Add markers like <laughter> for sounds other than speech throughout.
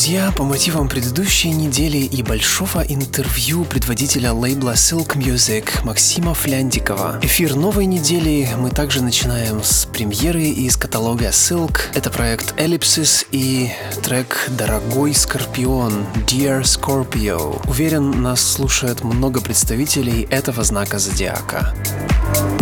Друзья, по мотивам предыдущей недели и большого интервью предводителя лейбла Silk Music Максима Фляндикова. Эфир новой недели мы также начинаем с премьеры из каталога Silk. Это проект Ellipsis и трек «Дорогой Скорпион» Dear Scorpio. Уверен, нас слушает много представителей этого знака зодиака. красоты,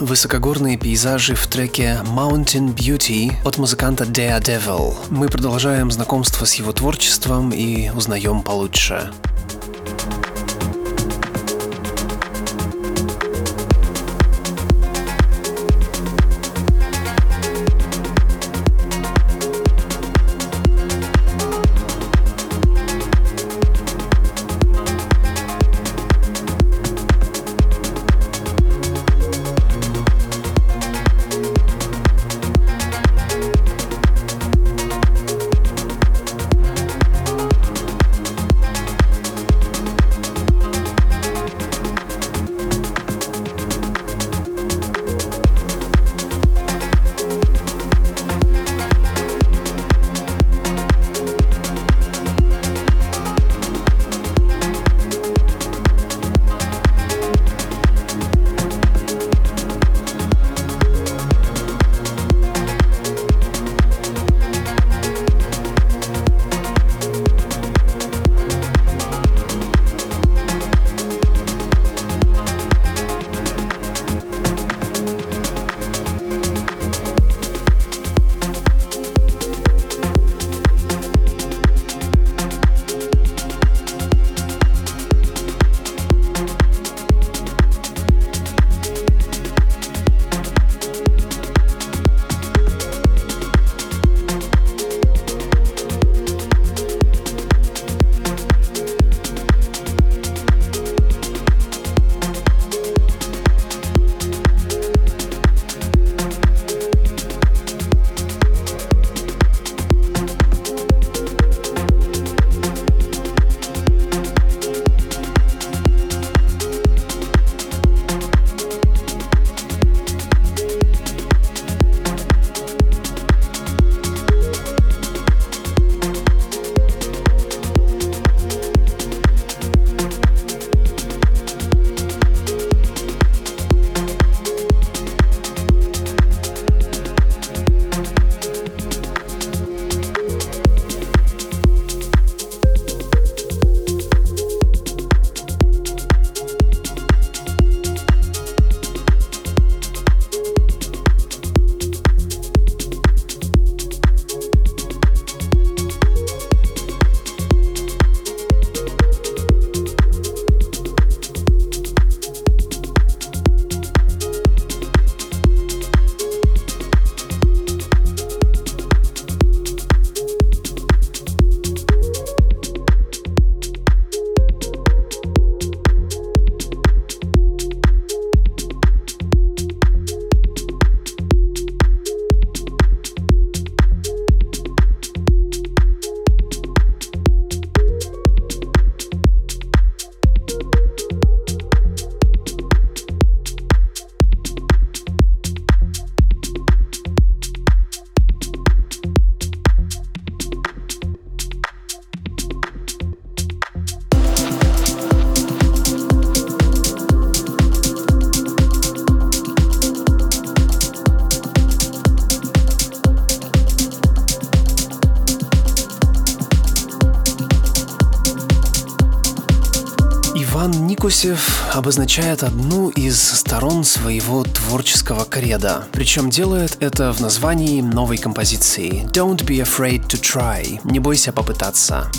высокогорные пейзажи в треке Mountain Beauty от музыканта Daredevil. Мы продолжаем знакомство с его творчеством и узнаем получше. Инкусив обозначает одну из сторон своего творческого креда, причем делает это в названии новой композиции. «Don't be afraid to try» – «Не бойся попытаться».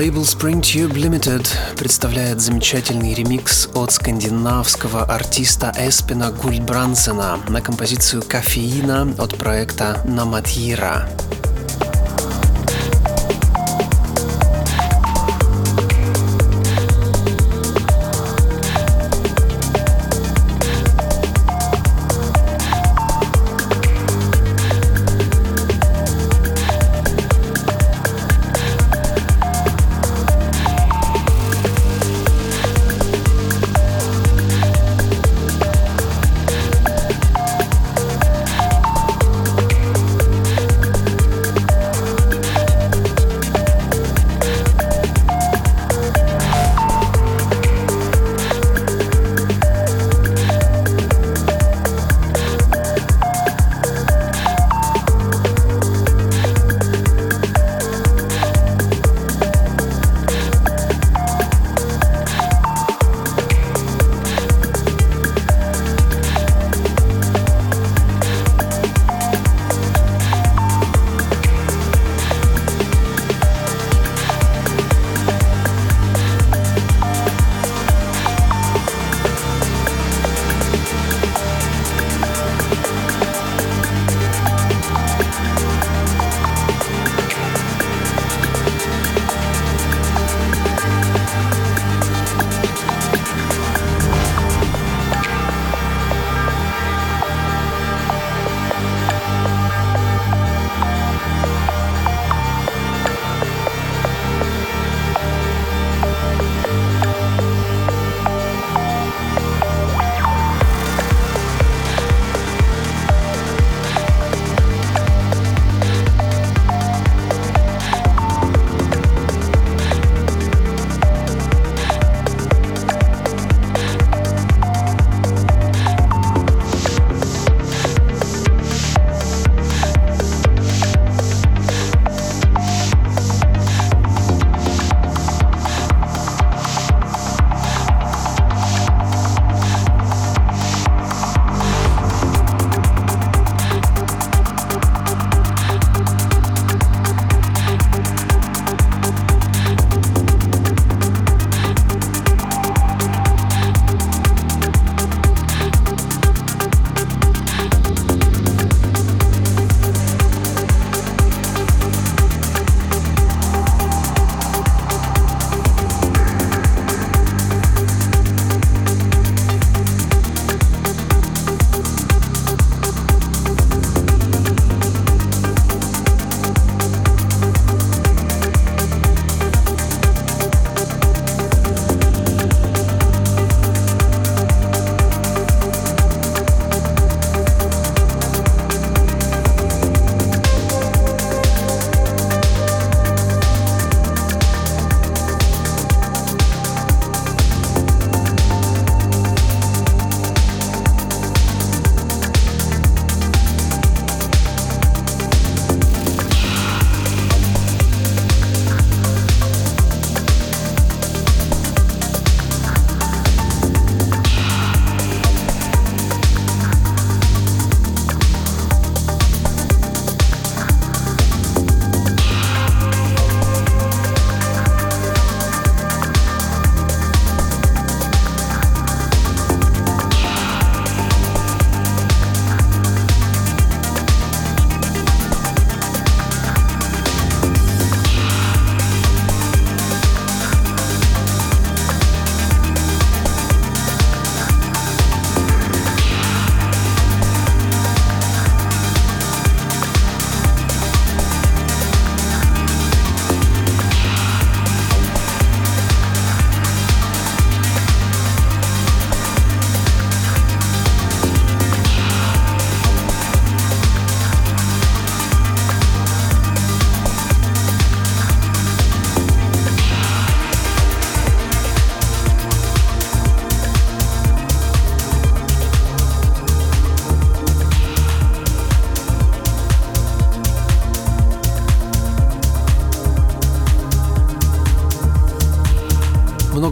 Лейбл Spring Tube Limited представляет замечательный ремикс от скандинавского артиста Эспина Гульбрансена на композицию «Кофеина» от проекта «Наматьира».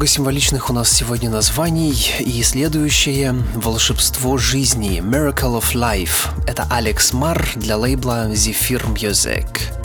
Символичных у нас сегодня названий. И следующее — «Волшебство жизни» — «Miracle of Life». Это Алекс Мар для лейбла Zephyr Music.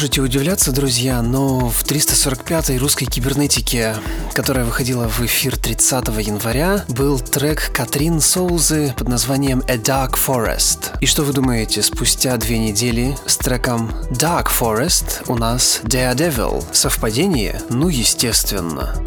Можете удивляться, друзья, но в 345-й русской кибернетике, которая выходила в эфир 30 января, был трек Катрин Соузы под названием A Dark Forest. И что вы думаете, спустя две недели с треком Dark Forest у нас Daredevil. Совпадение? Ну, естественно.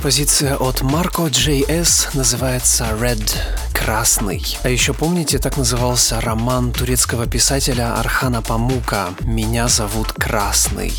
Композиция от Marco JS называется Red красный. А еще помните, так назывался роман турецкого писателя Архана Памука «Меня зовут Красный».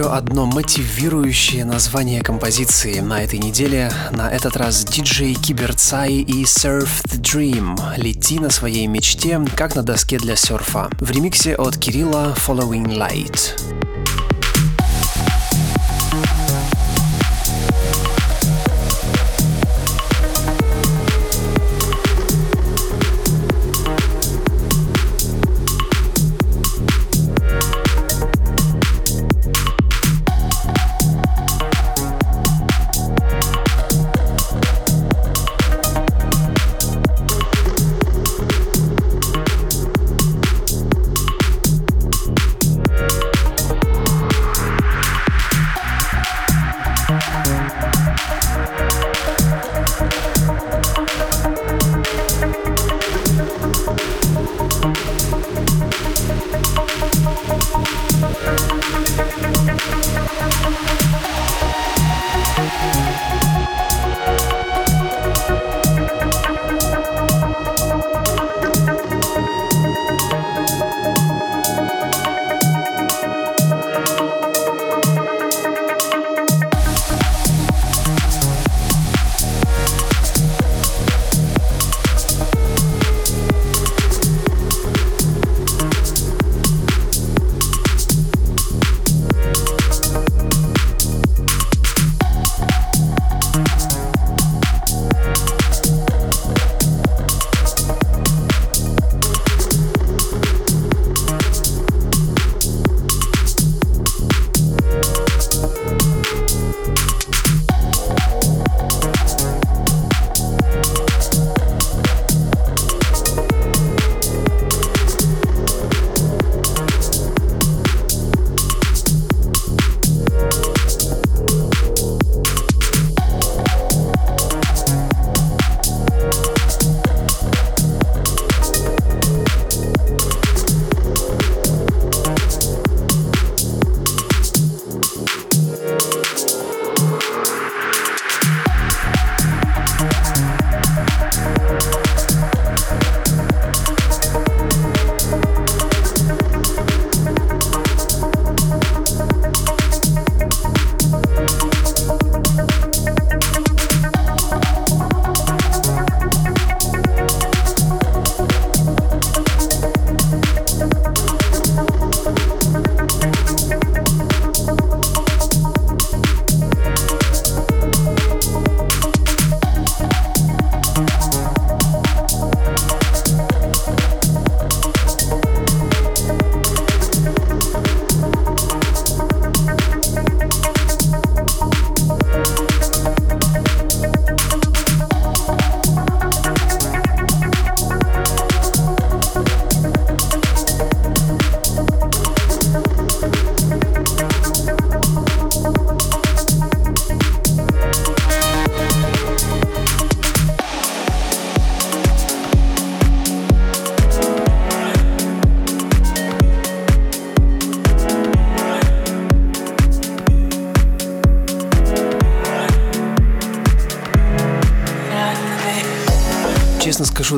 Еще одно мотивирующее название композиции на этой неделе. На этот раз диджей Киберцай и Surf the Dream «Лети на своей мечте, как на доске для серфа» в ремиксе от Кирилла Following Light.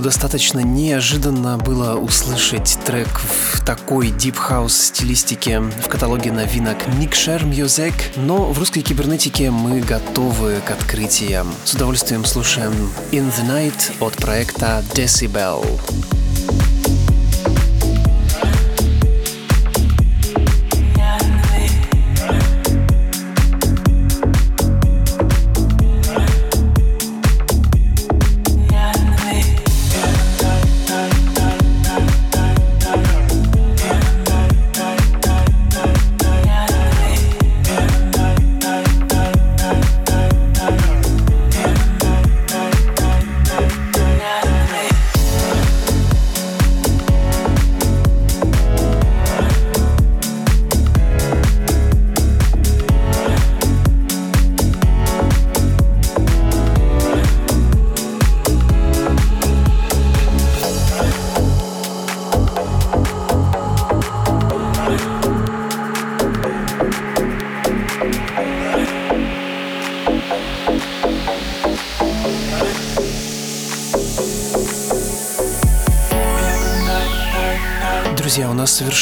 Достаточно неожиданно было услышать трек в такой deep house стилистике в каталоге новинок Mixer Music, но в русской кибернетике мы готовы к открытиям. С удовольствием слушаем In the Night от проекта Decibel.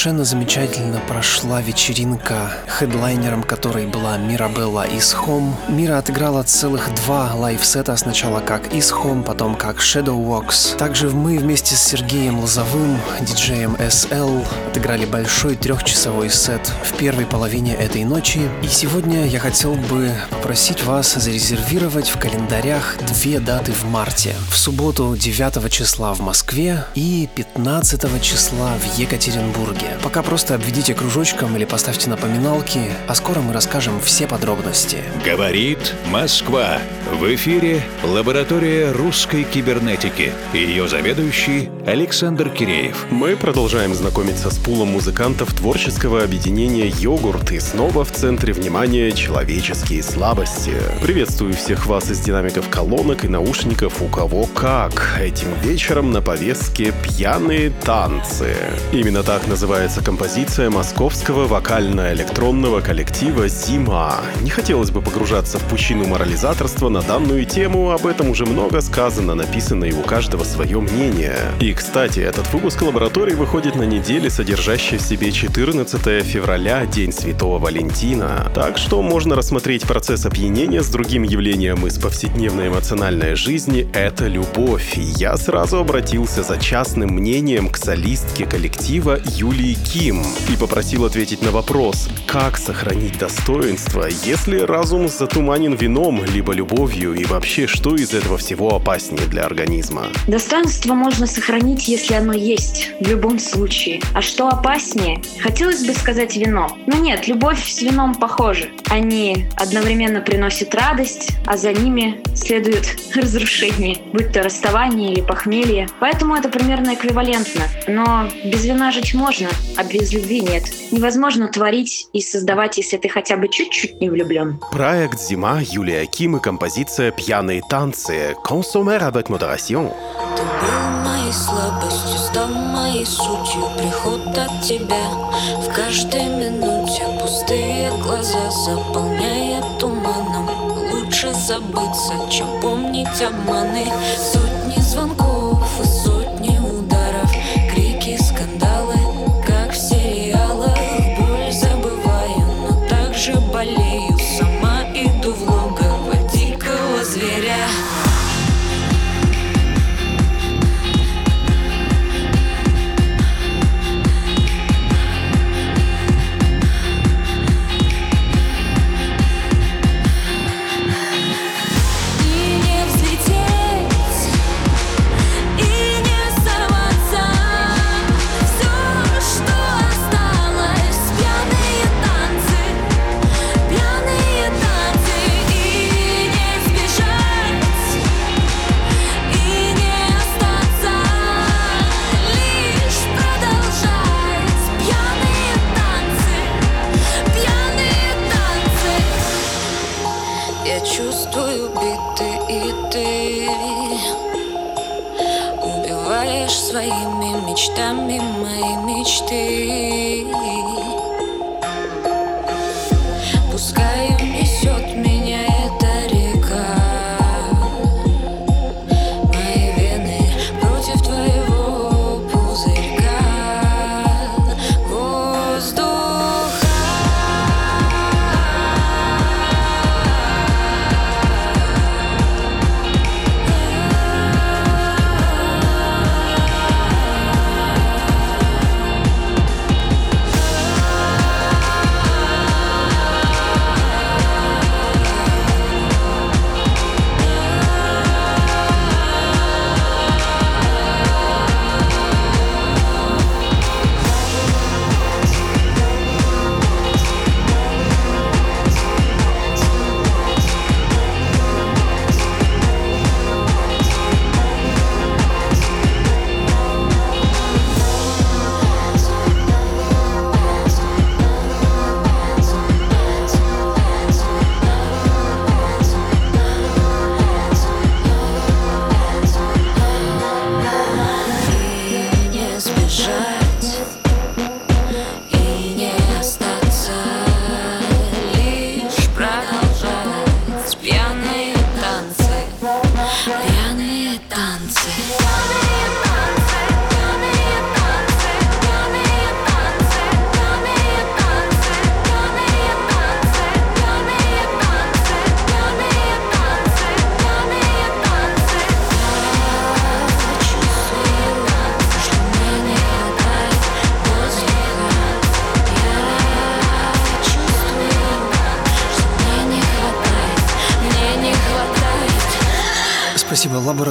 Совершенно замечательно прошла вечеринка, хедлайнером которой была Мирабелла из Home. Мира отыграла целых два лайв-сета, сначала как из Home, потом как Shadow Walks. Также мы вместе с Сергеем Лозовым, диджеем SL, отыграли большой трехчасовой сет в первой половине этой ночи. И сегодня я хотел бы попросить вас зарезервировать в календарях две даты в марте. В субботу 9 числа в Москве и 15 числа в Екатеринбурге. Пока просто обведите кружочком или поставьте напоминалки, а скоро мы расскажем все подробности. Говорит Москва. В эфире лаборатория русской кибернетики. Ее заведующий Александр Киреев. Мы продолжаем знакомиться с пулом музыкантов творческого объединения «Йогурт» и снова в центре внимания человеческие слабости. Приветствую всех вас из динамиков колонок и наушников у кого как. Этим вечером на повестке «Пьяные танцы». Именно так называется композиция московского вокально-электронного коллектива «Зима». Не хотелось бы погружаться в пучину морализаторства на данную тему, об этом уже много сказано, написано и у каждого свое мнение. И, кстати, этот выпуск лаборатории выходит на неделе, содержащей в себе 14 февраля, День Святого Валентина. Так что можно рассмотреть процесс опьянения с другим явлением из повседневной эмоциональной жизни — это любовь. И я сразу обратился за частным мнением к солистке коллектива Юлии Ким и попросил ответить на вопрос, как сохранить достоинство, если разум затуманен вином, либо любовью, и вообще, что из этого всего опаснее для организма? Достоинство можно сохранить, если оно есть, в любом случае. А что опаснее? Хотелось бы сказать вино. Но нет, любовь с вином похожи. Они одновременно приносят радость, а за ними следует <laughs> разрушение, будь то расставание или похмелье. Поэтому это примерно эквивалентно. Но без вина жить можно, а без любви нет. Невозможно творить и создавать, если ты хотя бы чуть-чуть не влюблен. Проект «Зима», Юлия Ким и композиция «Пьяные танцы». Consommer avec modération. Ты был моей слабостью, стал моей сутью Приход от тебя. В каждой минуте Пустые глаза заполняя туманом. Лучше забыться, чем помнить обманы. Сотни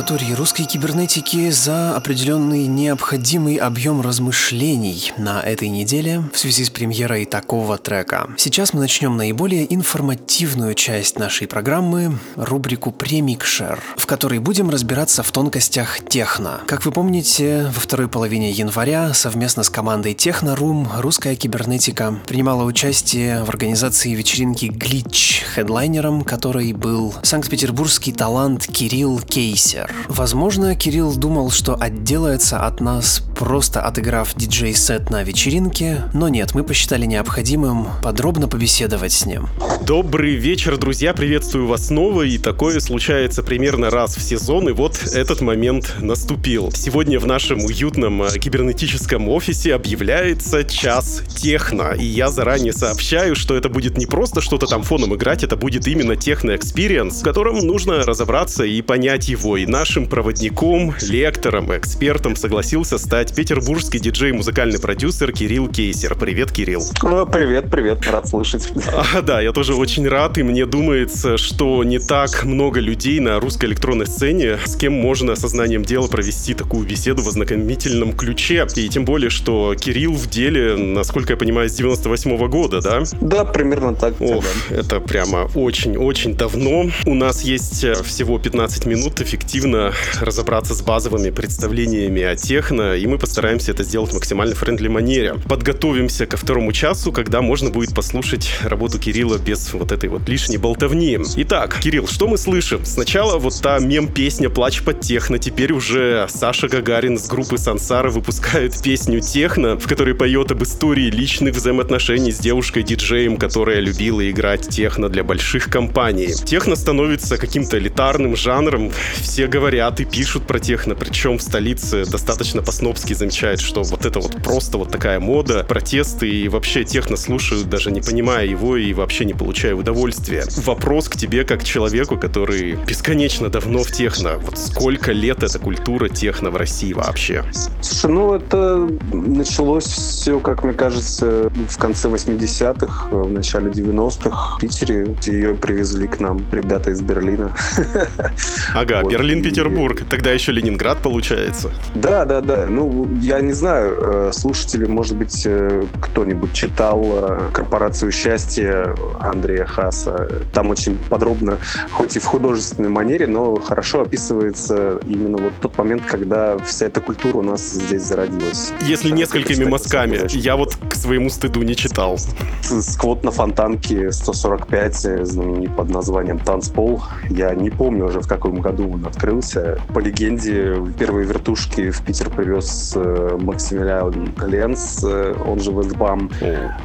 лаборатории русской кибернетики за определенный необходимый объем размышлений на этой неделе в связи с премьерой такого трека. Сейчас мы начнем наиболее информативную часть нашей программы, рубрику «Премикшер», в которой будем разбираться в тонкостях техно. Как вы помните, во второй половине января совместно с командой Технорум русская кибернетика принимала участие в организации вечеринки Glitch, хедлайнером которой был санкт-петербургский талант Кирилл Кейсер. Возможно, Кирилл думал, что отделается от нас, просто отыграв диджей-сет на вечеринке, но нет, мы посчитали необходимым подробно побеседовать с ним. Добрый вечер, друзья, приветствую вас снова, и такое случается примерно раз в сезон, и вот этот момент наступил. Сегодня в нашем уютном э, кибернетическом офисе объявляется час техно, и я заранее сообщаю, что это будет не просто что-то там фоном играть, это будет именно техно-экспириенс, в котором нужно разобраться и понять, его, и нашим проводником, лектором, экспертом согласился стать петербургский диджей музыкальный продюсер Кирилл Кейсер. Привет, Кирилл. Ну, привет, привет, рад слышать. А, да, я тоже очень рад, и мне думается, что не так много людей на русской электронной сцене, с кем можно со знанием дела провести такую беседу в ознакомительном ключе. И тем более, что Кирилл в деле, насколько я понимаю, с 98 -го года, да? Да, примерно так. Ох, это прямо очень-очень давно. У нас есть э, всего 15 минут минут эффективно разобраться с базовыми представлениями о техно, и мы постараемся это сделать в максимально friendly манере. Подготовимся ко второму часу, когда можно будет послушать работу Кирилла без вот этой вот лишней болтовни. Итак, Кирилл, что мы слышим? Сначала вот та мем-песня «Плач под техно», теперь уже Саша Гагарин с группы Сансара выпускает песню «Техно», в которой поет об истории личных взаимоотношений с девушкой-диджеем, которая любила играть техно для больших компаний. Техно становится каким-то элитарным жанром, все говорят и пишут про техно, причем в столице достаточно по-снобски замечают, что вот это вот просто вот такая мода, протесты и вообще техно слушают, даже не понимая его и вообще не получая удовольствия. Вопрос к тебе как человеку, который бесконечно давно в техно. Вот сколько лет эта культура техно в России вообще? Слушай, ну это началось все, как мне кажется, в конце 80-х, в начале 90-х в Питере. Ее привезли к нам ребята из Берлина. <laughs> Ага, вот. Берлин-Петербург. Тогда еще Ленинград получается. Да, да, да. Ну, я не знаю, э, слушатели, может быть, э, кто-нибудь читал э, «Корпорацию счастья» Андрея Хаса. Там очень подробно, хоть и в художественной манере, но хорошо описывается именно вот тот момент, когда вся эта культура у нас здесь зародилась. Если несколькими мазками. Я вот к своему стыду не читал. Сквот на фонтанке 145, знаменит под названием «Танцпол». Я не помню уже в каком году он открылся. По легенде, первые вертушки в Питер привез э, Максимилиан Ленс, э, он же Вестбам.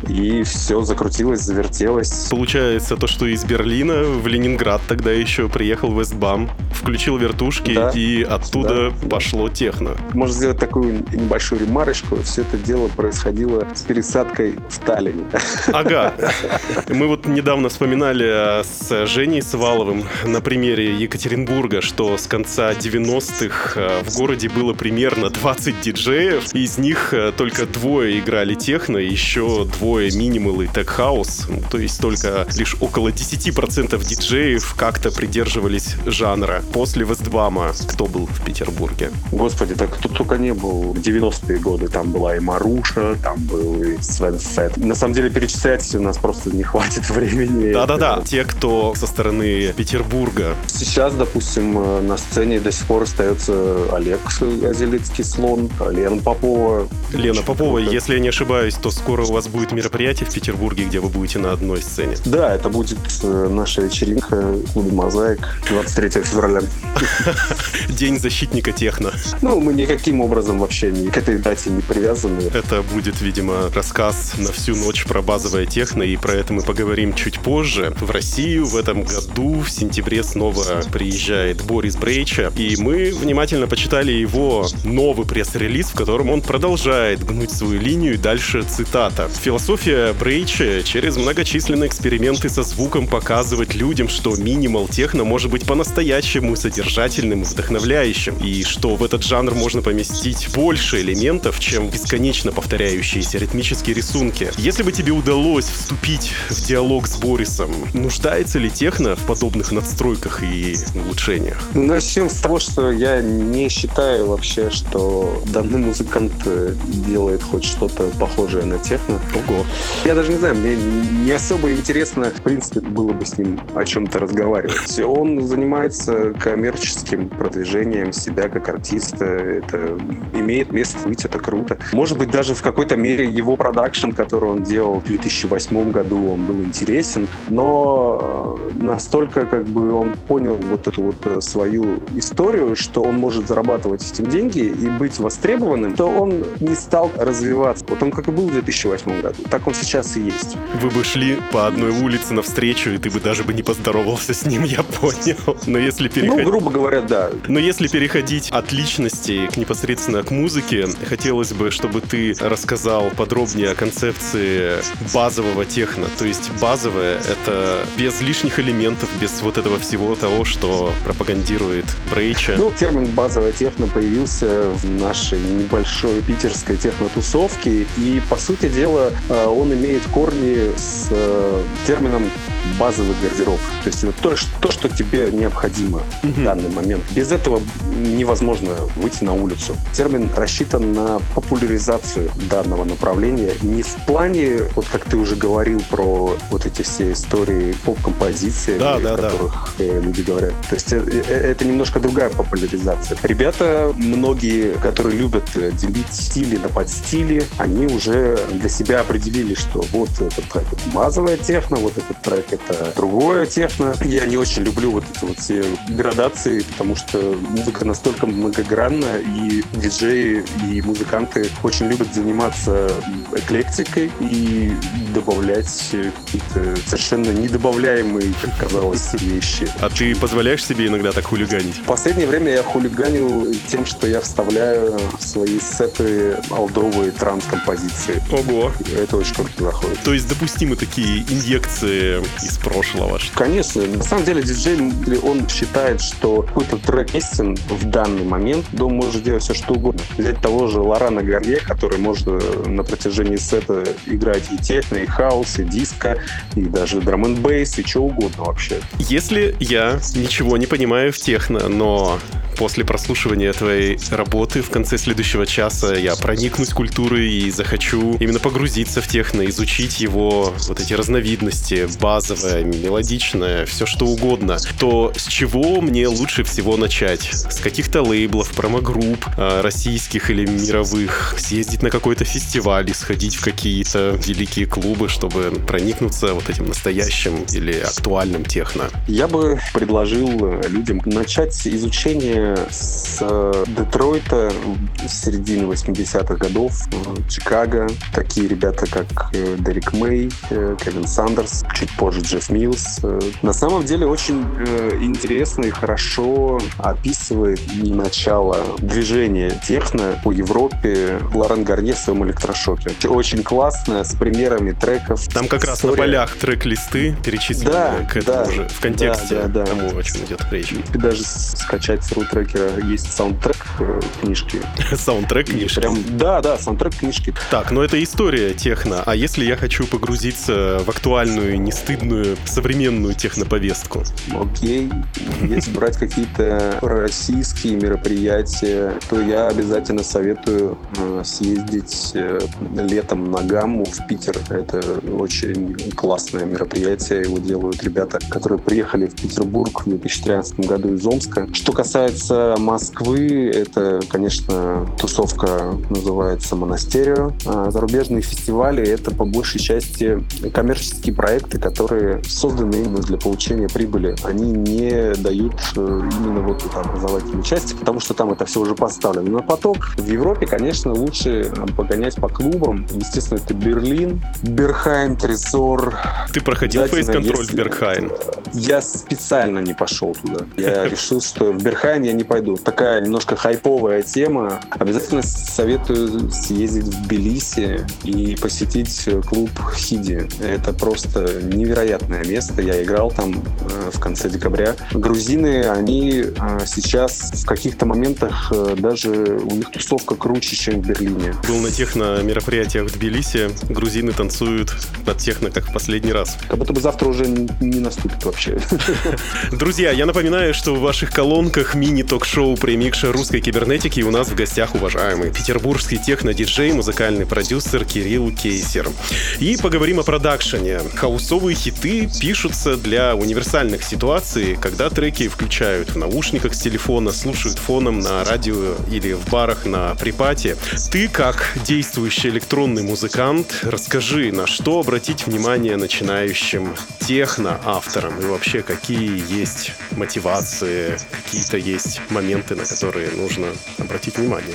И все закрутилось, завертелось. Получается, то, что из Берлина в Ленинград тогда еще приехал Вестбам, включил вертушки, да. и оттуда да. пошло техно. Можно сделать такую небольшую ремарочку. Все это дело происходило с пересадкой в Таллине. Ага. <laughs> Мы вот недавно вспоминали с Женей Сваловым на примере Екатеринбурга, что с конца 90-х э, в городе было примерно 20 диджеев. Из них э, только двое играли техно, еще двое минимал и тек-хаус. Ну, то есть только лишь около 10% диджеев как-то придерживались жанра. После Вестбама кто был в Петербурге? Господи, так тут только не был. В 90-е годы там была и Маруша, там был и Свен Фет. На самом деле перечислять у нас просто не хватит <laughs> времени. Да-да-да, те, кто со стороны Петербурга. Сейчас, допустим, Э, на сцене до сих пор остается Олег Азелицкий слон, Лена Попова. Лена Попова, круто. если я не ошибаюсь, то скоро у вас будет мероприятие в Петербурге, где вы будете на одной сцене. Да, это будет э, наша вечеринка в клубе «Мозаик» 23 февраля. <laughs> День защитника техно. Ну, мы никаким образом вообще ни к этой дате не привязаны. Это будет, видимо, рассказ на всю ночь про базовое техно, и про это мы поговорим чуть позже. В Россию в этом году в сентябре снова приезжает Борис Брейча, и мы внимательно почитали его новый пресс-релиз, в котором он продолжает гнуть свою линию, и дальше цитата. Философия Брейча через многочисленные эксперименты со звуком показывать людям, что минимал техно может быть по-настоящему содержательным и вдохновляющим, и что в этот жанр можно поместить больше элементов, чем бесконечно повторяющиеся ритмические рисунки. Если бы тебе удалось вступить в диалог с Борисом, нуждается ли техно в подобных надстройках и улучшениях? произведениях? Начнем с того, что я не считаю вообще, что данный музыкант э, делает хоть что-то похожее на техно. Ого. Я даже не знаю, мне не особо интересно, в принципе, было бы с ним о чем-то разговаривать. Он занимается коммерческим продвижением себя как артиста. Это имеет место быть, это круто. Может быть, даже в какой-то мере его продакшн, который он делал в 2008 году, он был интересен, но э, настолько как бы он понял вот эту вот э, свою историю, что он может зарабатывать этим деньги и быть востребованным, то он не стал развиваться. Вот он как и был в 2008 году, так он сейчас и есть. Вы бы шли по одной улице навстречу, и ты бы даже бы не поздоровался с ним, я понял. Но если переходить... Ну, грубо говоря, да. Но если переходить от личности к непосредственно к музыке, хотелось бы, чтобы ты рассказал подробнее о концепции базового техно. То есть базовое — это без лишних элементов, без вот этого всего того, что пропагандирует Брейча. Ну, термин «базовая техно» появился в нашей небольшой питерской техно-тусовке, и, по сути дела, э, он имеет корни с э, термином базовый гардероб. То есть это то, то что тебе необходимо в данный момент. Без этого невозможно выйти на улицу. Термин рассчитан на популяризацию данного направления не в плане, вот как ты уже говорил про вот эти все истории поп-композиции, Да, о да, да. которых э, люди говорят. То есть это немножко другая популяризация. Ребята, многие, которые любят э, делить стили на подстили, они уже для себя определили, что вот этот трек это базовая техно, вот этот трек это другое техно. Я не очень люблю вот эти вот все градации, потому что музыка настолько многогранна, и диджеи, и музыканты очень любят заниматься эклектикой и добавлять какие-то совершенно недобавляемые, как казалось, <laughs> вещи. А ты позволяешь себе иногда так хулиганить? В последнее время я хулиганил тем, что я вставляю в свои сеты алдовые транс-композиции. Ого. Это очень круто заходит. То есть допустимы такие инъекции из прошлого? Конечно, на самом деле диджей, он считает, что какой-то трек истин в данный момент, он может делать все что угодно. Взять того же Лорана Гарье, который может на протяжении сета играть и техно, и хаус, и диско, и даже драм н бейс, и что угодно вообще. Если я ничего не понимаю в техно, но после прослушивания твоей работы в конце следующего часа я проникнусь культурой и захочу именно погрузиться в техно, изучить его вот эти разновидности, базовое, мелодичное, все что угодно, то с чего мне лучше всего начать? С каких-то лейблов, промогрупп, э, российских или мировых, съездить на какой-то фестиваль и сходить в какие-то великие клубы, чтобы проникнуться вот этим настоящим или актуальным техно? Я бы предложил людям начать изучение с э, Детройта в середине 80-х годов, э, Чикаго. Такие ребята, как э, Дерек Мэй, Кевин Сандерс, чуть позже Джефф Милс. На самом деле очень интересно и хорошо описывает начало движения техно по Европе Лорен Гарне в своем электрошоке. Очень классно, с примерами треков. Там как раз на полях трек-листы перечислены Да, к этому да, же, в контексте да, да, да. тому, о чем идет речь. И даже скачать с рутрекера есть саундтрек э, книжки. <laughs> Саундтрек книжки. Прям, да, да, саундтрек книжки. Так, но это история техно. А если я хочу погрузиться в актуальную, не стыдную, современную техноповестку? Окей. Если брать какие-то российские мероприятия, то я обязательно советую э, съездить э, летом на Гамму в Питер. Это очень классное мероприятие. Его делают ребята, которые приехали в Петербург в 2013 году из Омска. Что касается Москвы, это, конечно, тусовка называется Монастерио. А зарубежные фестивали — это по большей части коммерческие проекты, которые созданы именно для получения прибыли. Они не дают э, именно вот эту образовательную часть, потому что там это все уже поставлено на поток. В Европе, конечно, лучше погонять по клубам. Естественно, это Берлин, Берхайм, Трезор. Ты проходил фейс-контроль в Бергхайн? Я специально не пошел туда. Я решил, <laughs> что в Берхайм я не пойду. Такая немножко хайповая тема. Обязательно советую съездить в Тбилиси и посетить клуб Хиди. Это просто невероятно невероятное место. Я играл там э, в конце декабря. Грузины, они э, сейчас в каких-то моментах э, даже у них тусовка круче, чем в Берлине. Был на техно мероприятиях в Тбилиси. Грузины танцуют под техно, как в последний раз. Как будто бы завтра уже не наступит вообще. <laughs> Друзья, я напоминаю, что в ваших колонках мини-ток-шоу премикша русской кибернетики у нас в гостях уважаемый петербургский техно-диджей, музыкальный продюсер Кирилл Кейсер. И поговорим о продакшене. Хаусовые хиты пишутся для универсальных ситуаций, когда треки включают в наушниках с телефона, слушают фоном на радио или в барах на припате. Ты, как действующий электронный музыкант, расскажи, на что обратить внимание начинающим техно-авторам и вообще какие есть мотивации, какие-то есть моменты, на которые нужно обратить внимание.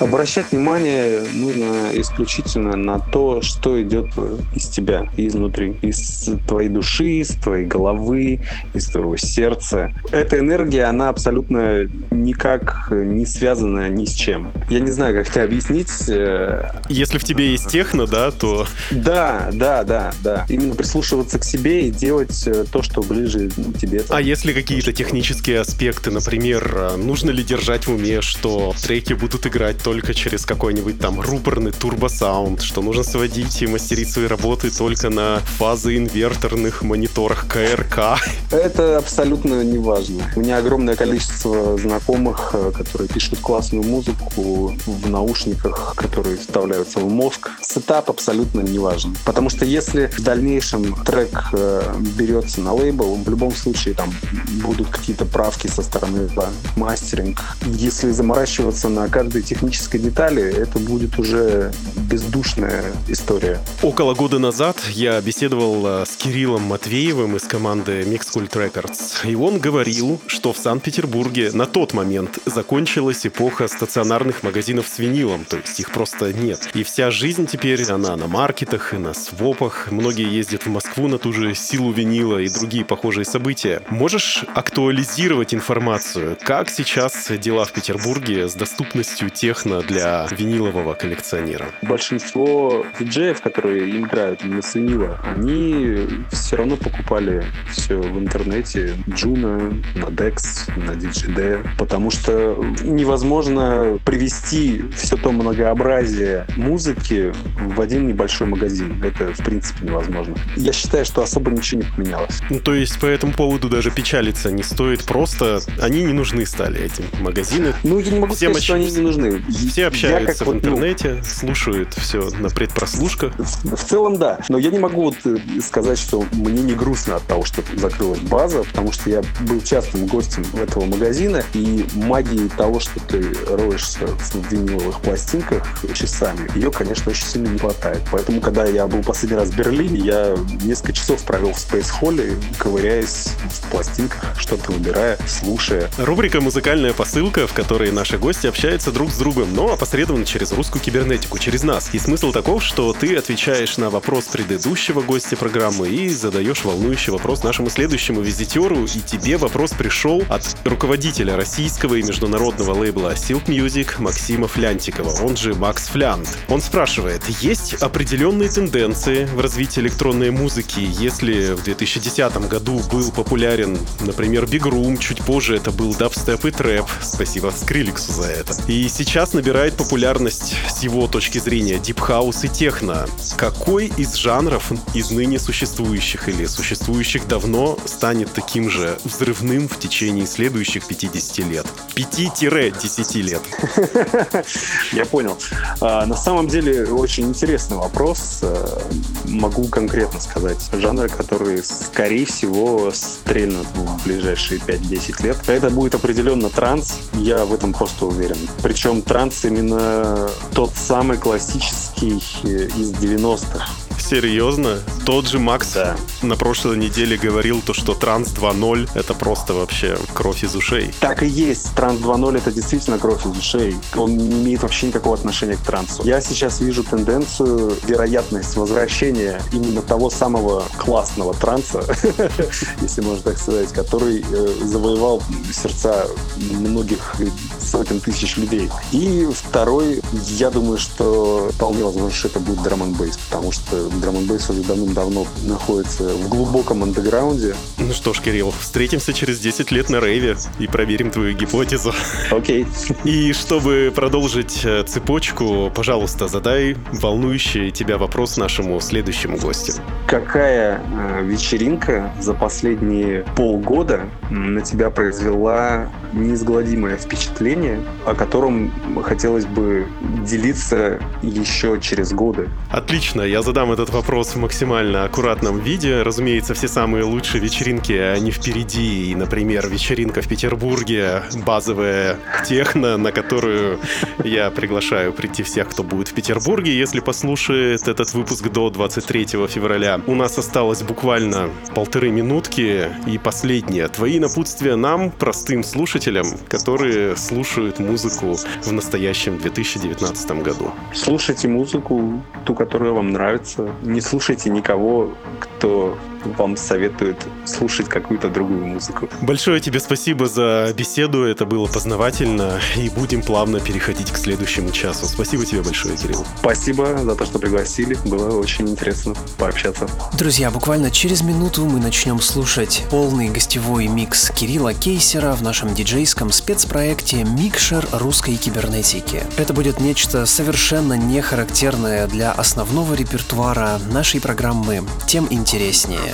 Обращать внимание нужно исключительно на то, что идет из тебя, изнутри, из твоей души, из твоей головы, из твоего сердца. Эта энергия, она абсолютно никак не связана ни с чем. Я не знаю, как это объяснить. Э, Если в тебе есть техно, да, то... Да, да, да, да. Именно прислушиваться к себе и делать э, то, что ближе тебе. А если какие-то технические аспекты, например, э, нужно ли держать в уме, что треки будут играть только через какой-нибудь там рупорный турбосаунд, что нужно сводить и мастерить свои работы только на фазы инверторных мониторах КРК. Это абсолютно не важно. У меня огромное количество знакомых, э, которые пишут классную музыку в наушниках, которые вставляются в мозг. Сетап абсолютно не важен. Потому что если в дальнейшем трек э, берется на лейбл, в любом случае там будут какие-то правки со стороны да, мастеринг. Если заморачиваться на каждой технической детали, это будет уже бездушная история. Около года назад я беседовал э, с Кириллом Матвеевым из команды Mixcult Records, и он говорил, что в Санкт-Петербурге на тот момент закончилась эпоха стационарных магазинов с винилом, то есть их просто нет. И вся жизнь теперь, она на маркетах и на свопах. Многие ездят в Москву на ту же силу винила и другие похожие события. Можешь актуализировать информацию, как сейчас дела в Петербурге с доступностью техно для винилового коллекционера? Большинство диджеев, которые играют с винила, они все равно покупали все в интернете. Джуна, на Dex, на DJD. Потому что невозможно привести все то многообразие музыки в один небольшой магазин. Это, в принципе, невозможно. Я считаю, что особо ничего не поменялось. Ну, то есть по этому поводу даже печалиться не стоит. Просто они не нужны стали, эти магазины. Ну, я не могу Всем сказать, что они не нужны. Все общаются в вот, ну, интернете, слушают все на предпрослушках. В целом, да. Но я не могу вот э, сказать, что мне не грустно от того, что закрылась база, потому что я был частым гостем этого магазина, и магии того, что ты роешься в виниловых пластинках часами, ее, конечно, очень сильно не хватает. Поэтому, когда я был последний раз в Берлине, я несколько часов провел в Hall, ковыряясь в пластинках, что-то выбирая, слушая. Рубрика «Музыкальная посылка», в которой наши гости общаются друг с другом, но опосредованно через русскую кибернетику, через нас. И смысл таков, что ты отвечаешь на вопрос предыдущего гостя программы и задаешь волнующий вопрос нашему следующему визитеру, и тебе вопрос пришел от руководителя российского и международного лейбла Silk Music Максима Флянтикова, он же Макс Флянт. Он спрашивает, есть определенные тенденции в развитии электронной музыки, если в 2010 году был популярен, например, Big Room, чуть позже это был дабстеп и трэп, спасибо Скриликсу за это. И сейчас набирает популярность с его точки зрения House и техно. Какой из жанров из ныне существующих или существующих давно станет таким же взрывным в течение следующих 50 лет? 5-10 лет. <laughs> Я понял. А, на самом деле очень интересный вопрос. А, могу конкретно сказать. Жанры, которые, скорее всего, стрельнут в ближайшие 5-10 лет. Это будет определенно транс. Я в этом просто уверен. Причем транс именно тот самый классический э, из 90-х. Серьезно? Тот же Макс Да. на прошлой неделе говорил то, что Транс 2.0 это просто вообще кровь из ушей. Так и есть. Транс 2.0 это действительно кровь из ушей. Он не имеет вообще никакого отношения к трансу. Я сейчас вижу тенденцию, вероятность возвращения именно того самого классного транса, <laughs> если можно так сказать, который э, завоевал сердца многих сотен тысяч людей. И второй, я думаю, что вполне возможно, что это будет драм бейс, потому что драм уже давным-давно находится в глубоком андеграунде. Ну что ж, Кирилл, встретимся через 10 лет на рейве и проверим твою гипотезу. Окей. <laughs> И чтобы продолжить э, цепочку, пожалуйста, задай волнующий тебя вопрос нашему следующему гостю. Какая э, вечеринка за последние полгода на тебя произвела неизгладимое впечатление, о котором хотелось бы делиться еще через годы? Отлично, я задам этот вопрос в максимально аккуратном виде. Разумеется, все самые лучшие вечеринки, они впереди. И, например, вечеринка в Петербурге, базовая техно, на которую я приглашаю прийти всех, кто будет в Петербурге, если послушает этот выпуск до 23 февраля. У нас осталось буквально полторы минутки. И последнее. Твои напутствия нам, простым слушателям, которые слушают музыку в настоящем 2019 году. Слушайте музыку, ту, которая вам нравится. Не слушайте никого, кто вам советует слушать какую-то другую музыку. Большое тебе спасибо за беседу, это было познавательно, и будем плавно переходить к следующему часу. Спасибо тебе большое, Кирилл. Спасибо за то, что пригласили, было очень интересно пообщаться. Друзья, буквально через минуту мы начнем слушать полный гостевой микс Кирилла Кейсера в нашем диджейском спецпроекте «Микшер русской кибернетики». Это будет нечто совершенно не характерное для основного репертуара нашей программы, тем интереснее.